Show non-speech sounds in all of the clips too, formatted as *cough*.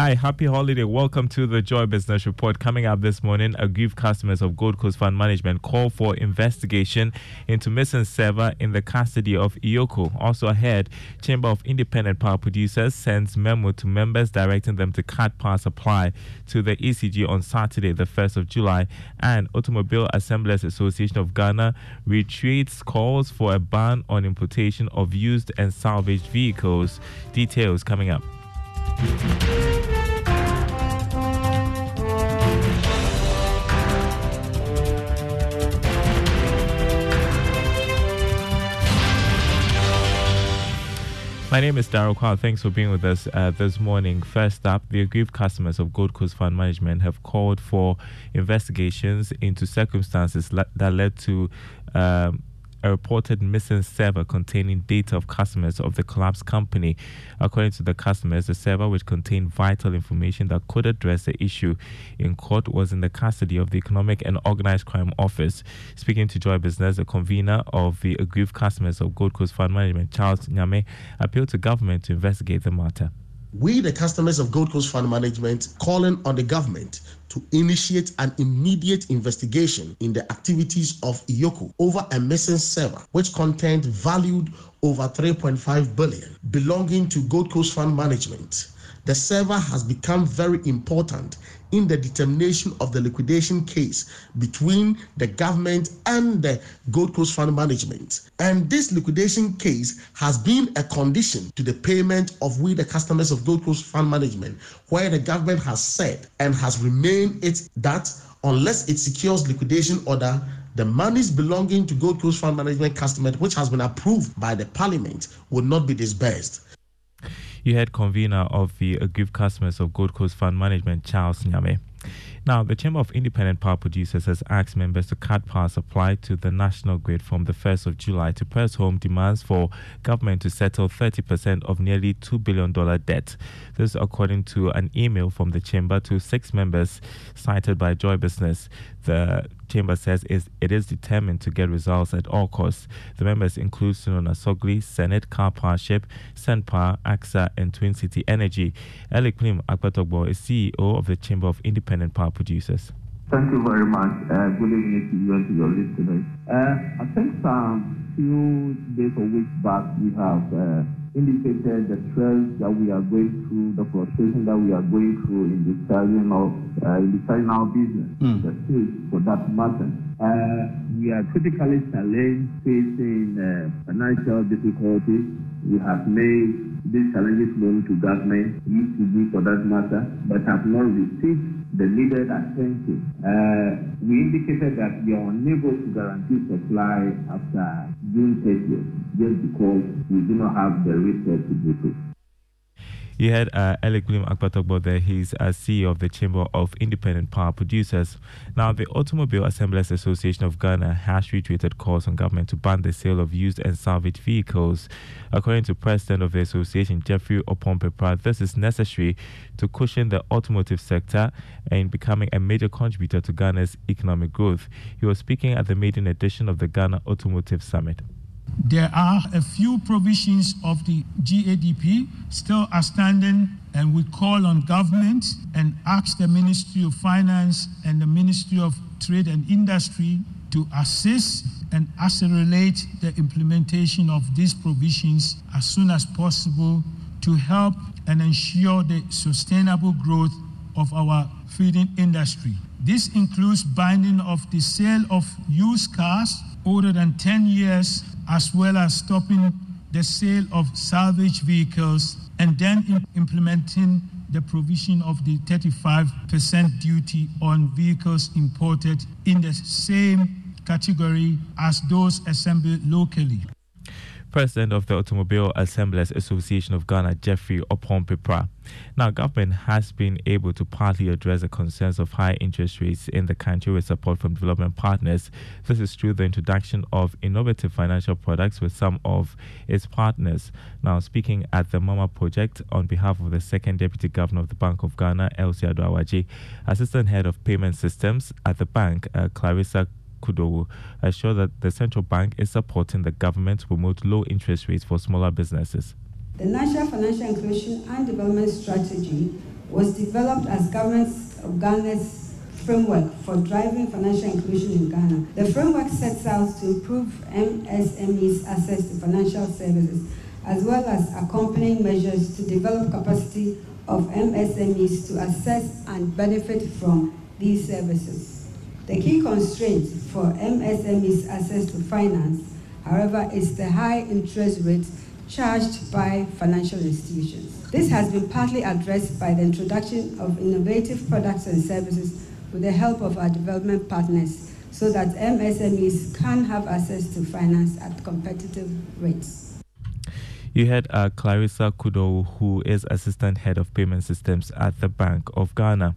Hi, happy holiday. Welcome to the Joy Business Report. Coming up this morning, aggrieved customers of Gold Coast Fund Management call for investigation into missing server in the custody of EOCO. Also ahead, Chamber of Independent Power Producers sends memo to members directing them to cut power supply to the ECG on Saturday, the 1st of July. And Automobile Assemblers Association of Ghana retreats calls for a ban on importation of used and salvaged vehicles. Details coming up. My name is Daryl Kwao. Thanks for being with us uh, this morning. First up, the aggrieved customers of Gold Coast Fund Management have called for investigations into circumstances le- that led to um, a reported missing server containing data of customers of the collapsed company. According to the customers, the server, which contained vital information that could address the issue in court, was in the custody of the Economic and Organized Crime Office. Speaking to Joy Business, the convener of the aggrieved customers of Gold Coast Fund Management, Charles Nyame, appealed to government to investigate the matter. We, the customers of Gold Coast Fund Management, calling on the government to initiate an immediate investigation in the activities of EOCO over a missing server which contained valued over 3.5 billion belonging to Gold Coast Fund Management. The server has become very important in the determination of the liquidation case between the government and the Gold Coast Fund Management. And this liquidation case has been a condition to the payment of we, the customers of Gold Coast Fund Management, where the government has said and has remained it that unless it secures liquidation order, the monies belonging to Gold Coast Fund Management customers, which has been approved by the Parliament, will not be disbursed. You heard convener of the uh, aggrieved customers of Gold Coast Fund Management, Charles Nyame. Now, the Chamber of Independent Power Producers has asked members to cut power supply to the national grid from the 1st of July to press home demands for government to settle 30% of nearly $2 billion debt. This, according to an email from the Chamber to six members cited by Joy Business. The Chamber says is it is determined to get results at all costs. The members include Sunon Asogli, Cenit, Car Partnership, Cenpower, AKSA, and Twin City Energy. Elikplim Apetorgbor is CEO of the Chamber of Independent Power Producers. Thank you very much. Uh, good evening to you and to your listeners. Uh, I think some few days or weeks back we have uh, indicated the stress that we are going through, the frustration that we are going through in the selling of uh, in the selling our business, mm. the state for that matter. Uh, we are critically challenged, facing uh, financial difficulties. We have made these challenges known to government, ECG for that matter, but have not received the needed attention. Uh, we indicated that we are unable to guarantee supply after June 30th just because we do not have the resources to do so. You had uh, talk about that. He's a CEO of the Chamber of Independent Power Producers. Now, the Automobile Assemblers Association of Ghana has retweeted calls on government to ban the sale of used and salvaged vehicles. According to President of the association, Jeffrey Oppong Peprah, this is necessary to cushion the automotive sector and becoming a major contributor to Ghana's economic growth. He was speaking at the maiden edition of the Ghana Automotive Summit. There are a few provisions of the GADP still outstanding, and we call on government and ask the Ministry of Finance and the Ministry of Trade and Industry to assist and accelerate the implementation of these provisions as soon as possible to help and ensure the sustainable growth of our feeding industry. This includes binding of the sale of used cars older than 10 years as well as stopping the sale of salvage vehicles and then implementing the provision of the 35% duty on vehicles imported in the same category as those assembled locally. President of the Automobile Assemblers Association of Ghana, Jeffrey Oppong Peprah. Now, government has been able to partly address the concerns of high interest rates in the country with support from development partners. This is through the introduction of innovative financial products with some of its partners. Now, speaking at the MAMA project on behalf of the second deputy governor of the Bank of Ghana, Elsie Addo assistant head of payment systems at the bank, uh, Clarissa Kudowor assure that the central bank is supporting the government to promote low interest rates for smaller businesses. The National Financial Inclusion and Development Strategy was developed as government of Ghana's framework for driving financial inclusion in Ghana. The framework sets out to improve MSMEs' access to financial services as well as accompanying measures to develop capacity of MSMEs to access and benefit from these services. The key constraint for MSMEs access to finance, however, is the high interest rates charged by financial institutions. This has been partly addressed by the introduction of innovative products and services with the help of our development partners so that MSMEs can have access to finance at competitive rates. You had uh, Clarissa Kudo, who is Assistant Head of Payment Systems at the Bank of Ghana.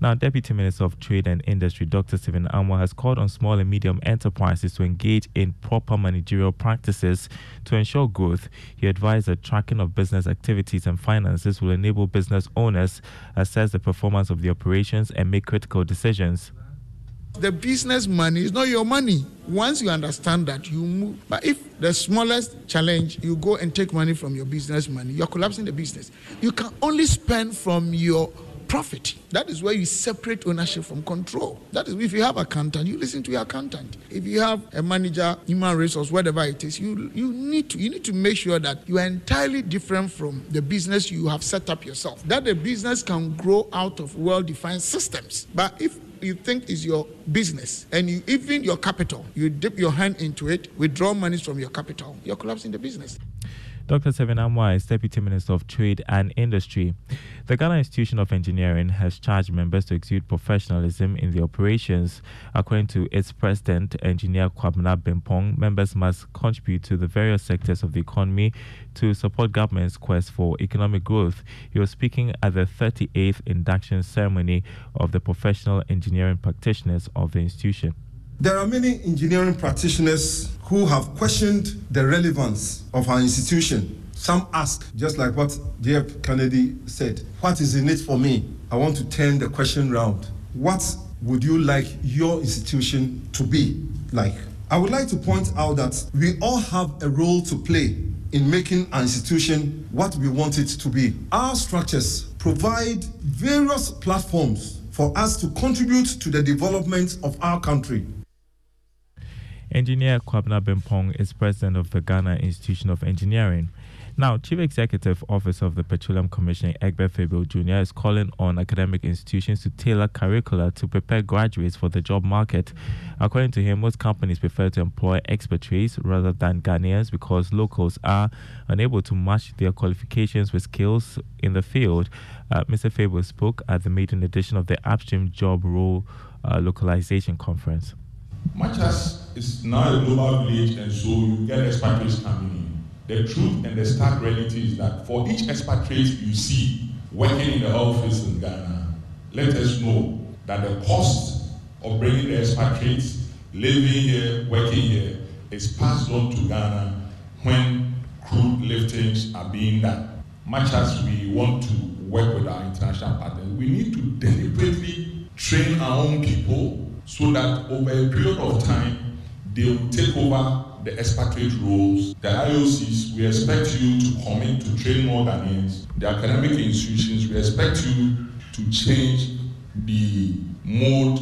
Now, Deputy Minister of Trade and Industry, Dr. Stephen Amoah, has called on small and medium enterprises to engage in proper managerial practices to ensure growth. He advised that tracking of business activities and finances will enable business owners assess the performance of the operations and make critical decisions. The business money is not your money. Once you understand that, you move. But if the smallest challenge, you go and take money from your business money, you're collapsing the business. You can only spend from your profit. That is where you separate ownership from control. That is if you have accountant, you listen to your accountant. If you have a manager, human resource, whatever it is, you you need to you need to make sure that you are entirely different from the business you have set up yourself. That the business can grow out of well-defined systems. But if you think is your business and you even your capital, you dip your hand into it, withdraw money from your capital, you're collapsing the business. Dr. Stephen Amoah is Deputy Minister of Trade and Industry. The Ghana Institution of Engineering has charged members to exude professionalism in the operations. According to its president, Engineer Kwabena Bempong, members must contribute to the various sectors of the economy to support government's quest for economic growth. He was speaking at the 38th induction ceremony of the professional engineering practitioners of the institution. There are many engineering practitioners who have questioned the relevance of our institution. Some ask, just like what J.F. Kennedy said, what is in it for me? I want to turn the question round. What would you like your institution to be like? I would like to point out that we all have a role to play in making our institution what we want it to be. Our structures provide various platforms for us to contribute to the development of our country. Engineer Kwabena Bempong is president of the Ghana Institution of Engineering. Now, Chief Executive Officer of the Petroleum Commission, Egbert Faibille Jr., is calling on academic institutions to tailor curricula to prepare graduates for the job market. According to him, most companies prefer to employ expatriates rather than Ghanaians because locals are unable to match their qualifications with skills in the field. Uh, Mr. Faibille spoke at the maiden edition of the Upstream Job Role uh, Localization Conference. Much as it's now a global village, and so you get expatriates coming in the truth and the stark reality is that for each expatriate you see working in the office in Ghana, let us know that the cost of bringing the expatriates living here, working here, is passed on to Ghana when crude liftings are being done. Much as we want to work with our international partners, we need to deliberately train our own people so that over a period of time they will take over the expatriate roles, the IOCs, we expect you to commit to train more Ghanaians. The academic institutions, we expect you to change the mode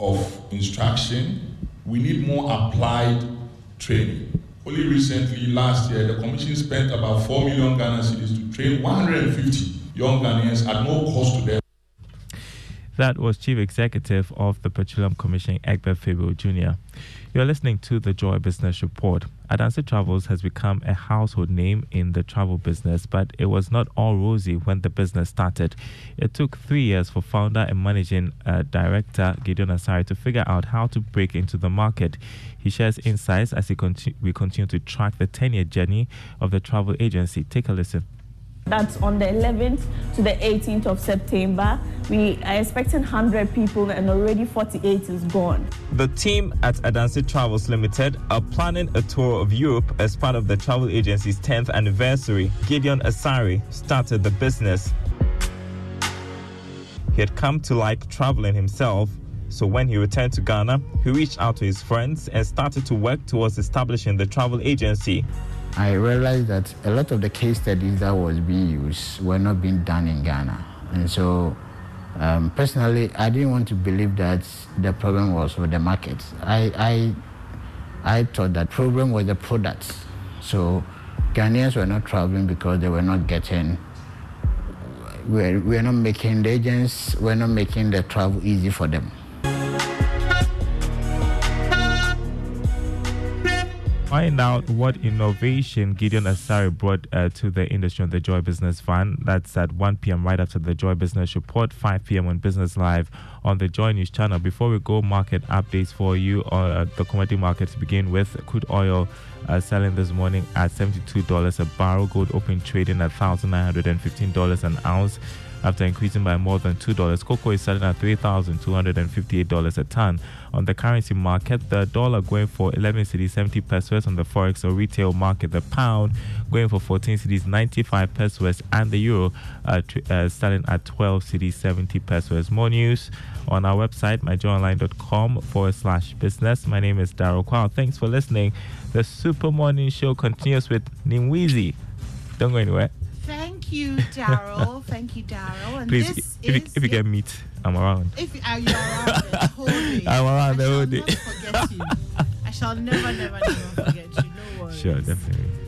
of instruction. We need more applied training. Only recently, last year, the Commission spent about 4 million Ghana cedis to train 150 young Ghanaians at no cost to them. That was Chief Executive of the Petroleum Commission, Egbert Faibille Jr. You're listening to the Joy Business Report. Adanse Travels has become a household name in the travel business, but it was not all rosy when the business started. It took three years for founder and managing uh, director Gideon Asare to figure out how to break into the market. He shares insights as conti- we continue to track the 10 year journey of the travel agency. Take a listen. That's on the 11th to the 18th of September. We are expecting 100 people and already 48 is gone. The team at Adanse Travels Limited are planning a tour of Europe as part of the travel agency's 10th anniversary. Gideon Asare started the business. He had come to like traveling himself, so when he returned to Ghana, he reached out to his friends and started to work towards establishing the travel agency. I realized that a lot of the case studies that was being used were not being done in Ghana. And so um, personally, I didn't want to believe that the problem was with the market. I, I, I thought that problem was the products. So Ghanaians were not traveling because they were not getting, we were not making, the agents we were not making the travel easy for them. Find out what innovation Gideon Asare brought uh, to the industry on the Joy Business Fund. That's at 1 p.m. right after the Joy Business Report, 5 p.m. on Business Live on the Joy News channel. Before we go, market updates for you on uh, the commodity market to begin with. Crude oil uh, selling this morning at $72 a barrel. Gold open trading at $1,915 an ounce after increasing by more than $2. Cocoa is selling at $3,258 a ton. On the currency market, the dollar going for 11 cedis 70 pesos on the forex or retail market. The pound going for 14 cedis 95 pesos and the euro uh, uh, selling at 12 cedis 70 pesos. More news on our website, myjoyonline.com forward slash business. My name is Daryl Kwao. Thanks for listening. The Super Morning Show continues with Nimwizi. Don't go anywhere. Thank you, Daryl. Thank you, Daryl. And Please, this if, you, if you get meat, I'm around. If uh, you're around the whole day, I'm around I the whole day. you. I shall never, never, never forget you. No *laughs* worries. Sure, definitely.